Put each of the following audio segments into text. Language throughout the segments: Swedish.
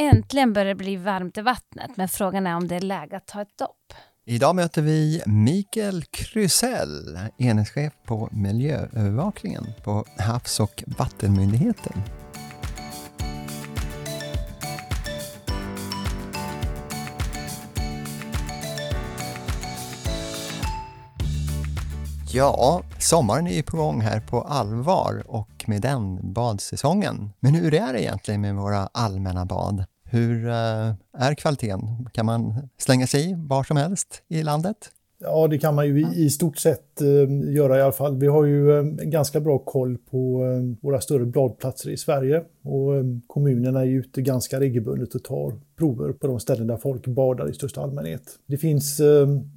Äntligen börjar det bli varmt i vattnet, men frågan är om det är läge att ta ett dopp. Idag möter vi Mikael Krusell, enhetschef på miljöövervakningen på Havs och vattenmyndigheten. Ja, sommaren är ju på gång här på allvar och med den badsäsongen. Men hur är det egentligen med våra allmänna bad? Hur eh, är kvaliteten? Kan man slänga sig i var som helst i landet? Ja, det kan man ju i, stort sett eh, göra i alla fall. Vi har ju eh, ganska bra koll på eh, våra större badplatser i Sverige och eh, kommunerna är ju ute ganska regelbundet och tar prover på de ställen där folk badar i största allmänhet. Det finns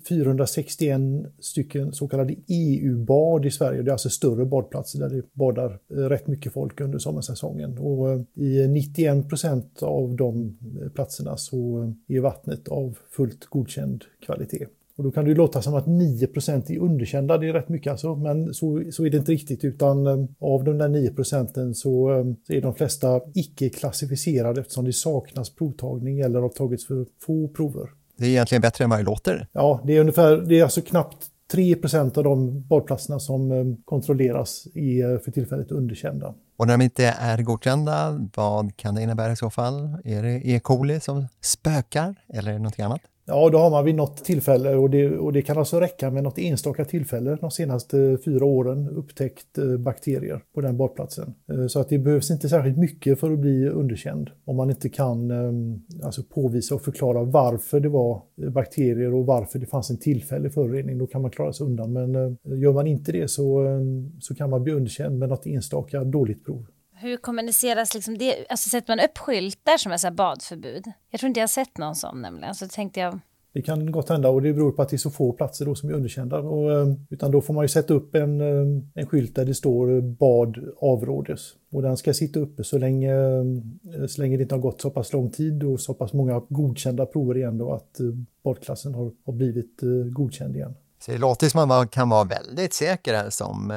461 eh, stycken så kallade EU-bad i Sverige. Det är alltså större badplatser där det badar eh, rätt mycket folk under sommarsäsongen. Och i 91 procent av de platserna så är vattnet av fullt godkänd kvalitet. Och då kan det låta som att 9% är underkända, det är rätt mycket alltså, men så, så är det inte riktigt utan eh, av de där 9 procenten så, eh, så är de flesta icke klassificerade eftersom det saknas provtagning eller har tagits för få prover. Det är egentligen bättre än vad det låter. Ja, det är ungefär, det är alltså knappt 3% av de badplatserna som eh, kontrolleras är för tillfället underkända. Och när de inte är godkända, vad kan det innebära i så fall? Är det E. coli som spökar eller är det något annat? Ja, då har man vid något tillfälle, och det, och det kan alltså räcka med något enstaka tillfälle de senaste fyra åren, upptäckt eh, bakterier på den badplatsen. Eh, så att det behövs inte särskilt mycket för att bli underkänd. Om man inte kan ehm, alltså påvisa och förklara varför det var eh, bakterier och varför det fanns en tillfällig förorening, då kan man klara sig undan. Men gör man inte det så, ehm, så kan man bli underkänd med något enstaka dåligt prov. Hur kommuniceras liksom det? Alltså sätter man upp skyltar som är så badförbud? Jag tror inte jag har sett någon sån nämligen. Så tänkte jag... Det kan gott hända och det beror på att det är så få platser då som är underkända. Och, eh, utan då får man ju sätta upp en, eh, en skylt där det står bad avrådes. Och den ska sitta uppe så länge, eh, så länge det inte har gått så pass lång tid och så pass många godkända prover igen då att badklassen har, har blivit godkänd igen. Så det låter som att man kan vara väldigt säker som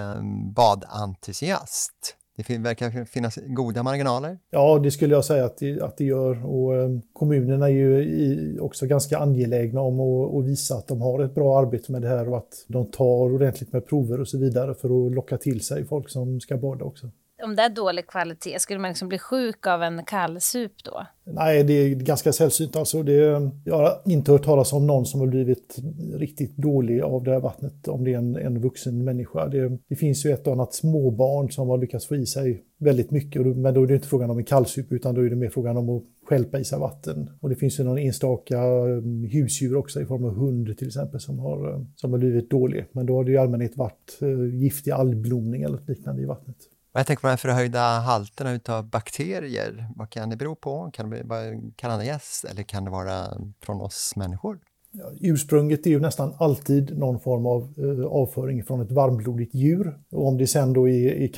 badentusiast. Det verkar finnas goda marginaler. Ja, det skulle jag säga att det, att det gör. Och, eh, kommunerna är ju också ganska angelägna om att, att, visa att de har ett bra arbete med det här och att de tar ordentligt med prover och så vidare för att locka till sig folk som ska bada också om det är dålig kvalitet, skulle man liksom bli sjuk av en kallsup då? Nej, det är ganska sällsynt. Alltså det, jag har inte hört talas om någon som har blivit riktigt dålig av det här vattnet, om det är en, en vuxen människa. Det, det, finns ju ett och annat småbarn som har lyckats få i sig väldigt mycket, men då är det inte frågan om en kallsup, utan då är det mer frågan om att skälpa i sig vatten. Och det finns ju någon enstaka um, husdjur också, i form av hund till exempel, som har, um, som har blivit dålig. Men då har det i allmänhet varit uh, giftig algblomning eller liknande i vattnet. Och jag tänker på de här förhöjda halterna av bakterier. Vad kan det bero på? Kan det vara kanadagäss eller kan det vara från oss människor? Ursprunget är ju nästan alltid någon form av eh, avföring från ett varmblodigt djur. Och om det sen då är, är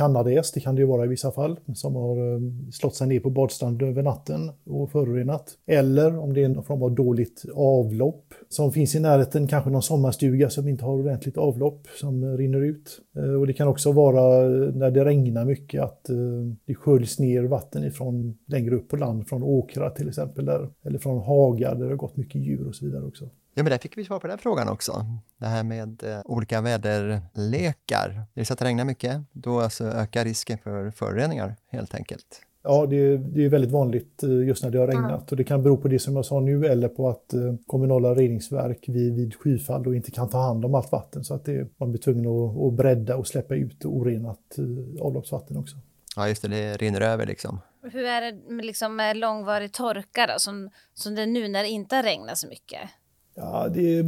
det kan det ju vara i vissa fall, som har eh, slått sig ner på badstranden över natten och förorenat. Eller om det är någon form av dåligt avlopp som finns i närheten, kanske någon sommarstuga som inte har ordentligt avlopp som rinner ut. Eh, och det kan också vara eh, när det regnar mycket att eh, det sköljs ner vatten ifrån längre upp på land, från åkrar till exempel, där, eller från hagar där det har gått mycket djur och så vidare också. Ja, men där fick vi svar på den frågan också. Det här med eh, olika väderlekar. Det är så att det regnar mycket, då alltså ökar risken för föroreningar helt enkelt. Ja, det är, det är väldigt vanligt eh, just när det har regnat och det kan bero på det som jag sa nu eller på att eh, kommunala reningsverk vid, vid skyfall då inte kan ta hand om allt vatten så att det, man blir tvungen att, att bredda och släppa ut orenat eh, avloppsvatten också. Ja, just det, det rinner över liksom. Hur är det med liksom långvarig torka då, som, som det är nu när det inte har regnat så mycket? Ja, det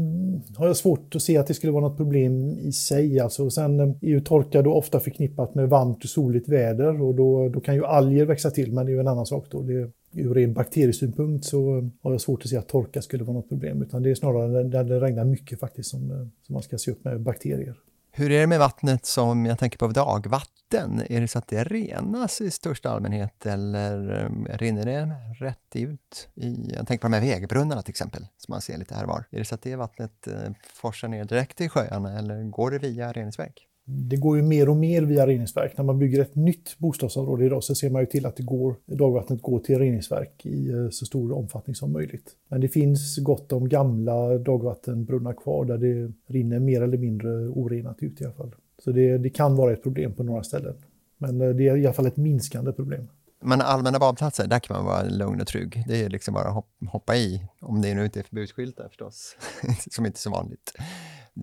har jag svårt att se att det skulle vara något problem i sig. Alltså, sen eh, är ju torka då ofta förknippat med varmt och soligt väder och då, då kan ju alger växa till, men det är ju en annan sak då. Det, ur ren bakteriesynpunkt så eh, har jag svårt att se att torka skulle vara något problem, utan det är snarare när det regnar mycket faktiskt som, eh, som man ska se upp med bakterier. Hur är det med vattnet som jag tänker på dagvatten? Är det så att det renas i största allmänhet eller eh, rinner det rätt ut? I, jag tänker på de här vägbrunnarna till exempel, som man ser lite här var. Är det så att det vattnet eh, forsar ner direkt i sjöarna eller går det via reningsverk? Det går ju mer och mer via reningsverk. När man bygger ett nytt bostadsområde idag så ser man ju till att det går, dagvattnet går till reningsverk i eh, så stor omfattning som möjligt. Men det finns gott om gamla dagvattenbrunnar kvar där det rinner mer eller mindre orenat ut i alla fall. Så det, det kan vara ett problem på några ställen. Men eh, det är i alla fall ett minskande problem. Men allmänna badplatser, där kan man vara lugn och trygg. Det är liksom bara att hoppa i, om det nu inte är förbudsskyltar förstås, som inte är så vanligt.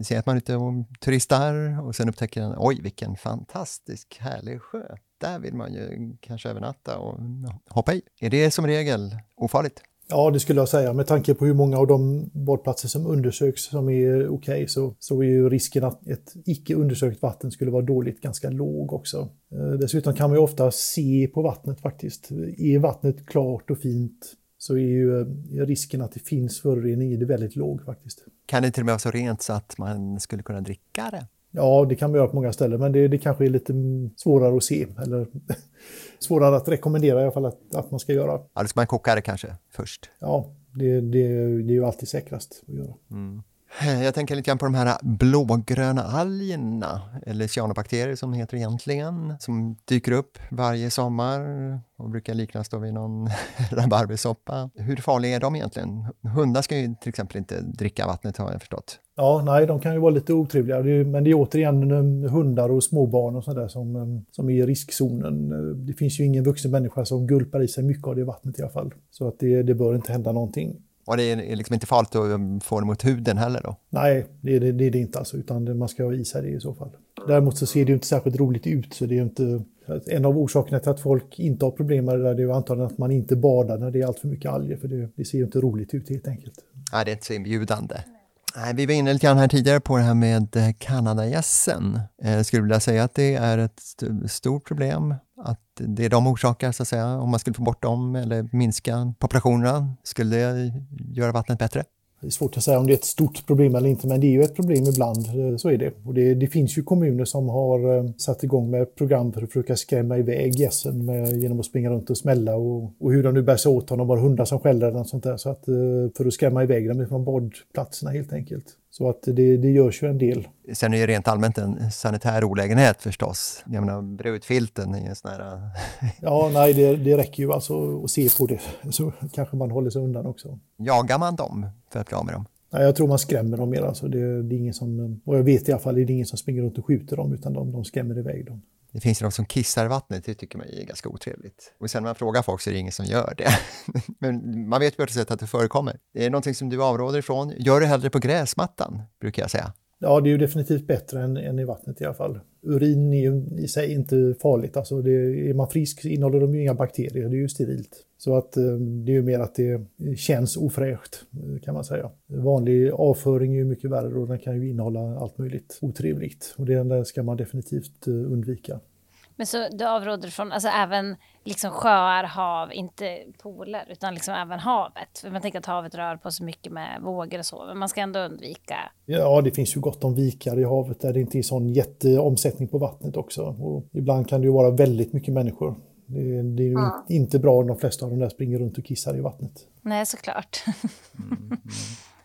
Ser att man är ute och turistar och sen upptäcker man, oj vilken fantastisk härlig sjö. Där vill man ju kanske övernatta och hoppa i. Är det som regel ofarligt? Ja, det skulle jag säga. Med tanke på hur många av de badplatser som undersöks som är okej okay, så, så är ju risken att ett icke undersökt vatten skulle vara dåligt ganska låg också. Eh, dessutom kan man ju ofta se på vattnet faktiskt. Är vattnet klart och fint så är ju eh, risken att det finns förorening i det väldigt låg faktiskt. Kan det till och med vara så rent så att man skulle kunna dricka det? Ja, det kan man göra på många ställen, men det, det kanske är lite svårare att se. Eller svårare att rekommendera i alla fall att, att man ska göra. Ja, då ska man koka det kanske först? Ja, det, det, det är ju alltid säkrast att göra. Mm. Eh, jag tänker lite grann på de här blågröna algerna, eller cyanobakterier som det heter egentligen, som dyker upp varje sommar och brukar liknas då vid någon rabarbersoppa. Hur farliga är de egentligen? Hundar ska ju till exempel inte dricka vattnet har jag förstått. Ja, nej, de kan ju vara lite otrevliga. men det är återigen eh, hundar och småbarn och sådär som, eh, som är i riskzonen. Det finns ju ingen vuxen människa som gulpar i sig mycket av det vattnet i alla fall. Så att det, det bör inte hända någonting. Och det är liksom inte farligt att um, få det mot huden heller då? Nej, det är det, det, är det inte alltså, utan man ska ha i sig det i så fall. Däremot så ser det inte särskilt roligt ut, så det är inte... En av orsakerna till att folk inte har problem med det där, det är antagligen att man inte badar när det är allt för mycket alger, för det, det ser ju inte roligt ut helt enkelt. Nej, det är inte så inbjudande. Nej, vi var inne lite grann här tidigare på det här med eh, kanadagässen. Eh, skulle vilja säga att det är ett stort problem det de orsakar, så att säga. Om man skulle få bort dem eller minska populationerna, skulle det göra vattnet bättre? Det är svårt att säga om det är ett stort problem eller inte, men det är ju ett problem ibland. Eh, så är det. Och det, det finns ju kommuner som har eh, satt igång med program för att försöka skrämma iväg gässen genom att springa runt och smälla och, och hur de nu bär sig åt, om de har hundar som skäller eller något sånt där. Så att, eh, för att skrämma iväg dem från badplatserna helt enkelt. Så att det, det görs ju en del. Sen är det rent allmänt en sanitär olägenhet förstås. Jag menar, brudfilten är en sån här... ja, nej, det, det räcker ju alltså att se på det. Så kanske man håller sig undan också. Jagar man dem för att bli av med dem? Nej, jag tror man skrämmer dem mer. Alltså det, det är ingen som, och jag vet i alla fall, det är ingen som springer runt och skjuter dem, utan de, de skrämmer iväg dem. Det finns ju de som kissar i vattnet, det tycker man är ganska otrevligt. Och sen när man frågar folk så är det ingen som gör det. Men man vet på ett sätt att det förekommer. Det är någonting som du avråder ifrån. Gör det hellre på gräsmattan, brukar jag säga. Ja, det är ju definitivt bättre än, än i vattnet i alla fall. Urin är ju i sig inte farligt. Alltså det, är man frisk innehåller de ju inga bakterier, det är ju sterilt. Så att eh, det är ju mer att det känns ofräscht eh, kan man säga. Vanlig avföring är ju mycket värre och den kan ju innehålla allt möjligt otrevligt. Och det ska man definitivt eh, undvika. Men så du avråder från, alltså även liksom sjöar, hav, inte pooler, utan liksom även havet? För man tänker att havet rör på sig mycket med vågor och så, men man ska ändå undvika... Ja, det finns ju gott om vikar i havet där det inte är sån jätteomsättning på vattnet också. Och ibland kan det ju vara väldigt mycket människor. Det, det är ju ja. inte bra om de flesta av dem där springer runt och kissar i vattnet. Nej, såklart. mm, mm.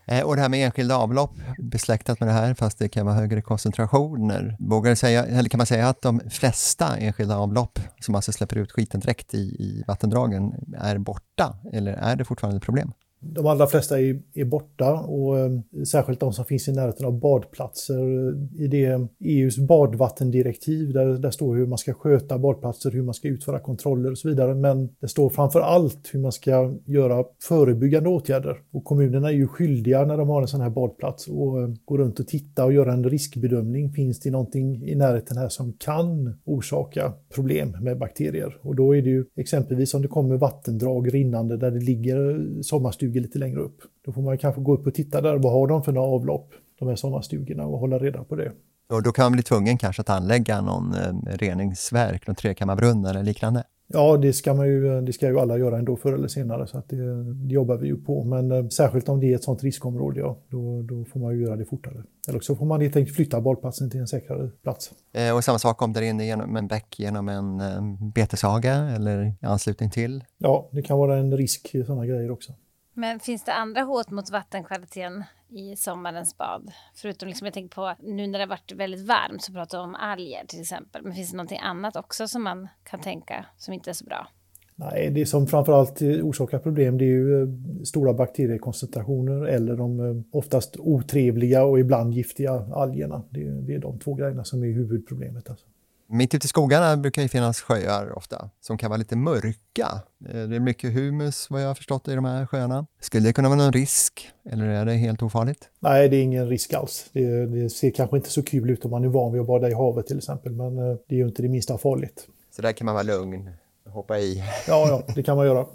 Eh, och det här med enskilda avlopp, besläktat med det här, fast det kan vara högre koncentrationer. Vågar säga, eller kan man säga att de flesta enskilda avlopp, som alltså släpper ut skiten direkt i, i vattendragen, är borta? Eller är det fortfarande ett problem? De allra flesta är, är borta och eh, särskilt de som finns i närheten av badplatser. I det EUs badvattendirektiv där, där står hur man ska sköta badplatser, hur man ska utföra kontroller och så vidare. Men det står framför allt hur man ska göra förebyggande åtgärder. Och kommunerna är ju skyldiga när de har en sån här badplats och eh, gå runt och titta och göra en riskbedömning. Finns det någonting i närheten här som kan orsaka problem med bakterier? Och då är det ju exempelvis om det kommer vattendrag rinnande där det ligger sommarstugor sommarstugor lite längre upp. Då får man kanske gå upp och titta där, vad har de för några avlopp, de här sommarstugorna och hålla reda på det. Och då kan man bli tvungen kanske att anlägga någon eh, reningsverk, någon trekammarbrunn eller liknande? Ja, det ska, man ju, det ska ju alla göra ändå förr eller senare, så att det, det jobbar vi ju på. Men eh, särskilt om det är ett sånt riskområde, ja, då, då får man ju göra det fortare. Eller så får man helt enkelt flytta badplatsen till en säkrare plats. Eh, och samma sak om det rinner genom en bäck genom en eh, beteshaga eller i anslutning till? Ja, det kan vara en risk i sådana grejer också. Men finns det andra hot mot vattenkvaliteten i sommarens bad? Förutom liksom jag tänker på nu när det har varit väldigt varmt så pratar vi om alger till exempel. Men finns det någonting annat också som man kan tänka som inte är så bra? Nej, det som framförallt orsakar problem det är ju eh, stora bakteriekoncentrationer eller de eh, oftast otrevliga och ibland giftiga algerna. Det är, det är de två grejerna som är huvudproblemet. Alltså. Mitt ute i skogarna brukar det finnas sjöar ofta som kan vara lite mörka. Eh, det är mycket humus vad jag har förstått i de här sjöarna. Skulle det kunna vara någon risk eller är det helt ofarligt? Nej, det är ingen risk alls. Det, det ser kanske inte så kul ut om man är van vid att bada i havet till exempel, men det är ju inte det minsta farligt. Så där kan man vara lugn? Hoppa i. Ja, ja, det kan man göra.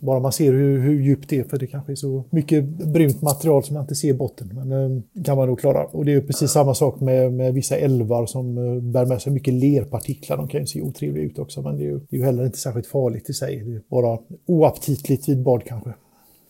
Bara man ser hur, hur djupt det är, för det kanske är så mycket brunt material som man inte ser botten. Men eh, kan man nog klara. Och det är precis samma sak med, med vissa älvar som eh, bär med sig mycket lerpartiklar. De kan ju se otrevliga ut också, men det är ju, det är ju heller inte särskilt farligt i sig. Det är bara oaptitligt vid bad kanske.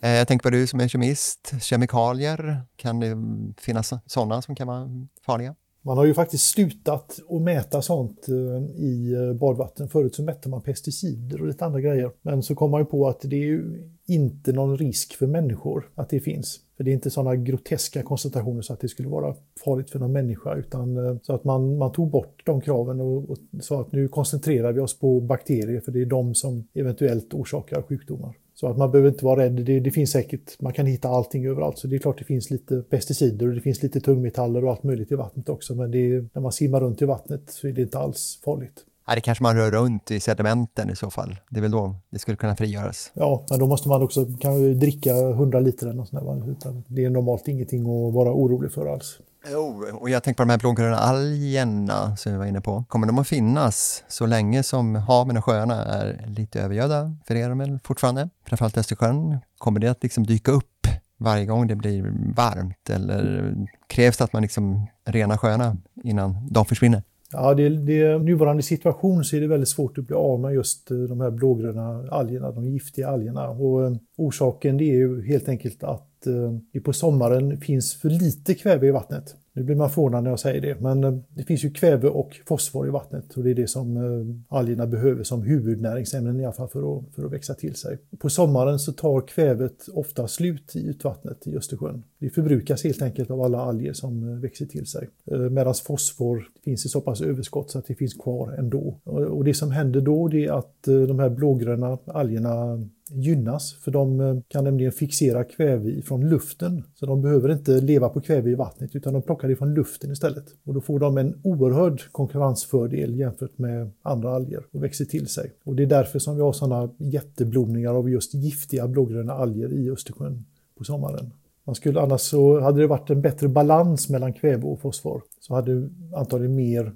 Eh, jag tänker på du som är kemist, kemikalier, kan det finnas sådana som kan vara farliga? Man har ju faktiskt slutat att mäta sånt eh, i eh, badvatten. Förut så mätte man pesticider och lite andra grejer. Men så kom man ju på att det är ju inte någon risk för människor att det finns. För det är inte sådana groteska koncentrationer så att det skulle vara farligt för någon människa. Utan eh, så att man, man tog bort de kraven och, och sa att nu koncentrerar vi oss på bakterier för det är de som eventuellt orsakar sjukdomar. Så att man behöver inte vara rädd. Det, det, finns säkert, man kan hitta allting överallt. Så det är klart det finns lite pesticider och det finns lite tungmetaller och allt möjligt i vattnet också. Men är, när man simmar runt i vattnet så är det inte alls farligt. Ja, det kanske man rör runt i sedimenten i så fall. Det är väl då det skulle kunna frigöras. Ja, men då måste man också kan dricka 100 liter eller något sånt där. Det är normalt ingenting att vara orolig för alls. Jo, och jag tänker på de här blågröna algerna som vi var inne på. Kommer de att finnas så länge som haven och sjöarna är lite övergödda? För er de väl fortfarande? Framförallt Östersjön. Kommer det att liksom dyka upp varje gång det blir varmt eller krävs det att man liksom renar sjöarna innan de försvinner? Ja, det, det, nuvarande situation så är det väldigt svårt att bli av med just eh, de här blågröna algerna, de giftiga algerna. Och eh, orsaken det är ju helt enkelt att att eh, det på sommaren finns för lite kväve i vattnet. Nu blir man förvånad när jag säger det, men eh, det finns ju kväve och fosfor i vattnet och det är det som eh, algerna behöver som huvudnäringsämnen i alla fall för att, för att växa till sig. På sommaren så tar kvävet ofta slut i ytvattnet i Östersjön. Det förbrukas helt enkelt av alla alger som växer till sig. Medan fosfor finns i så pass överskott så att det finns kvar ändå. Och det som händer då det är att de här blågröna algerna gynnas för de eh, kan nämligen fixera kväve från luften. Så de behöver inte leva på kväve i vattnet utan de plockar det från luften istället. Och då får de en oerhörd konkurrensfördel jämfört med andra alger och växer till sig. Och det är därför som vi har sådana jätteblomningar av just giftiga blågröna alger i Östersjön på sommaren. Man skulle, annars så hade det varit en bättre balans mellan kväve och fosfor så hade antagligen mer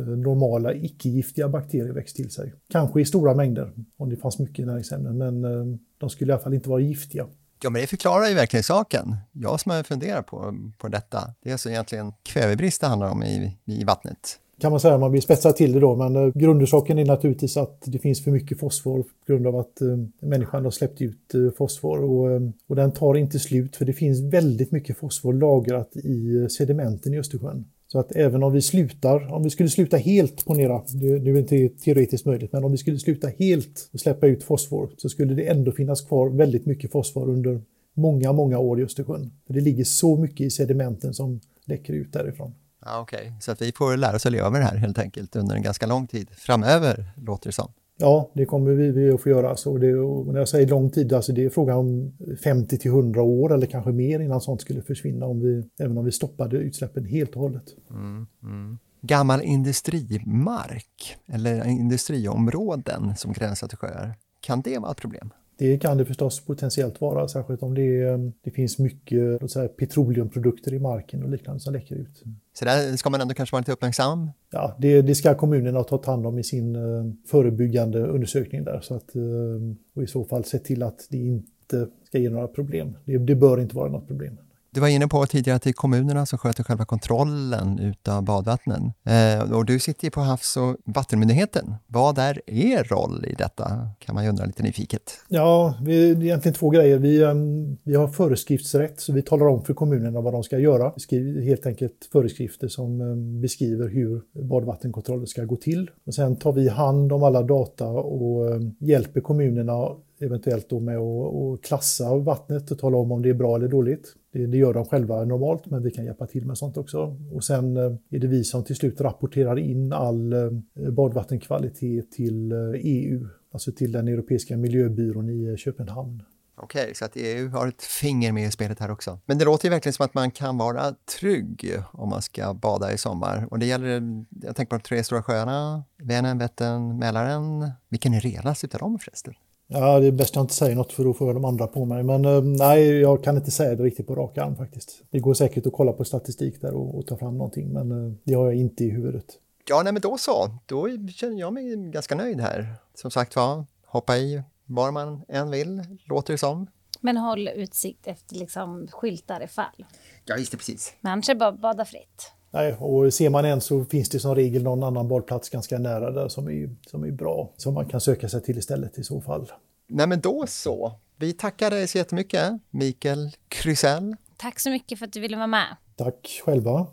normala icke-giftiga bakterier växt till sig. Kanske i stora mängder om det fanns mycket näringsämnen, men eh, de skulle i alla fall inte vara giftiga. Ja, men det förklarar ju verkligen saken. Jag som har funderat på, på detta, det är alltså egentligen kvävebrist det handlar om i, i vattnet. Kan man säga, man vill spetsa till det då, men eh, grundorsaken är naturligtvis att det finns för mycket fosfor på grund av att människan har släppt ut fosfor och, och den tar inte slut för det finns väldigt mycket fosfor lagrat i sedimenten i Östersjön. Så att även om vi slutar, om vi skulle sluta helt, ponera, det är inte teoretiskt möjligt, men om vi skulle sluta helt och släppa ut fosfor så skulle det ändå finnas kvar väldigt mycket fosfor under många, många år i Östersjön. För det ligger så mycket i sedimenten som läcker ut därifrån. Ja, Okej, okay. så att vi får lära oss att leva med det här helt enkelt under en ganska lång tid framöver, låter det som. Ja, det kommer vi, vi att få göra. Så det, när jag säger lång tid, alltså det är frågan om 50 till 100 år eller kanske mer innan sånt skulle försvinna, om vi, även om vi stoppade utsläppen helt och hållet. Mm, mm. Gammal industrimark eller industriområden som gränsar till sjöar, kan det vara ett problem? Det kan det förstås potentiellt vara, särskilt om det, det finns mycket säga, petroleumprodukter i marken och liknande som läcker ut. Så där ska man ändå kanske vara lite uppmärksam? Ja, det, det ska kommunerna ta hand om i sin uh, förebyggande undersökning där. Så att, uh, och i så fall se till att det inte ska ge några problem. Det, det bör inte vara något problem. Du var inne på tidigare att det är kommunerna som sköter själva kontrollen utav badvattnen. Eh, och du sitter ju på Havs och vattenmyndigheten. Vad är er roll i detta? Kan man ju undra lite nyfiket. Ja, vi, det är egentligen två grejer. Vi, ehm, vi har föreskriftsrätt, så vi talar om för kommunerna vad de ska göra. Vi skriver helt enkelt föreskrifter som ehm, beskriver hur badvattenkontrollen ska gå till. Och sen tar vi hand om alla data och ehm, hjälper kommunerna eventuellt då med att, klassa vattnet och tala om om det är bra eller dåligt. Det, det, gör de själva normalt, men vi kan hjälpa till med sånt också. Och sen eh, är det vi som till slut rapporterar in all eh, badvattenkvalitet till eh, EU, alltså till den europeiska miljöbyrån i Köpenhamn. Okej, okay, så att EU har ett finger med i spelet här också. Men det låter ju verkligen som att man kan vara trygg om man ska bada i sommar. Och det gäller, jag tänker på de tre stora sjöarna, Vänern, Vättern, Mälaren. Vilken är renast utav dem förresten? Ja, det är bäst jag inte säger något för då får jag de andra på mig. Men eh, nej, jag kan inte säga det riktigt på rak arm faktiskt. Det går säkert att kolla på statistik där och, och ta fram någonting, men eh, det har jag inte i huvudet. Ja, nej men då så. Då känner jag mig ganska nöjd här. Som sagt var, hoppa i var man än vill, låter det som. Men håll utsikt efter liksom skyltar ifall. Ja, just det, precis. Men annars är det bara bada fritt. Nej, och ser man en så finns det som regel någon annan badplats ganska nära där som är, som är bra, som man kan söka sig till istället i så fall. Nej, men då så. Vi tackar dig så jättemycket, Mikael Krysell. Tack så mycket för att du ville vara med. Tack själva.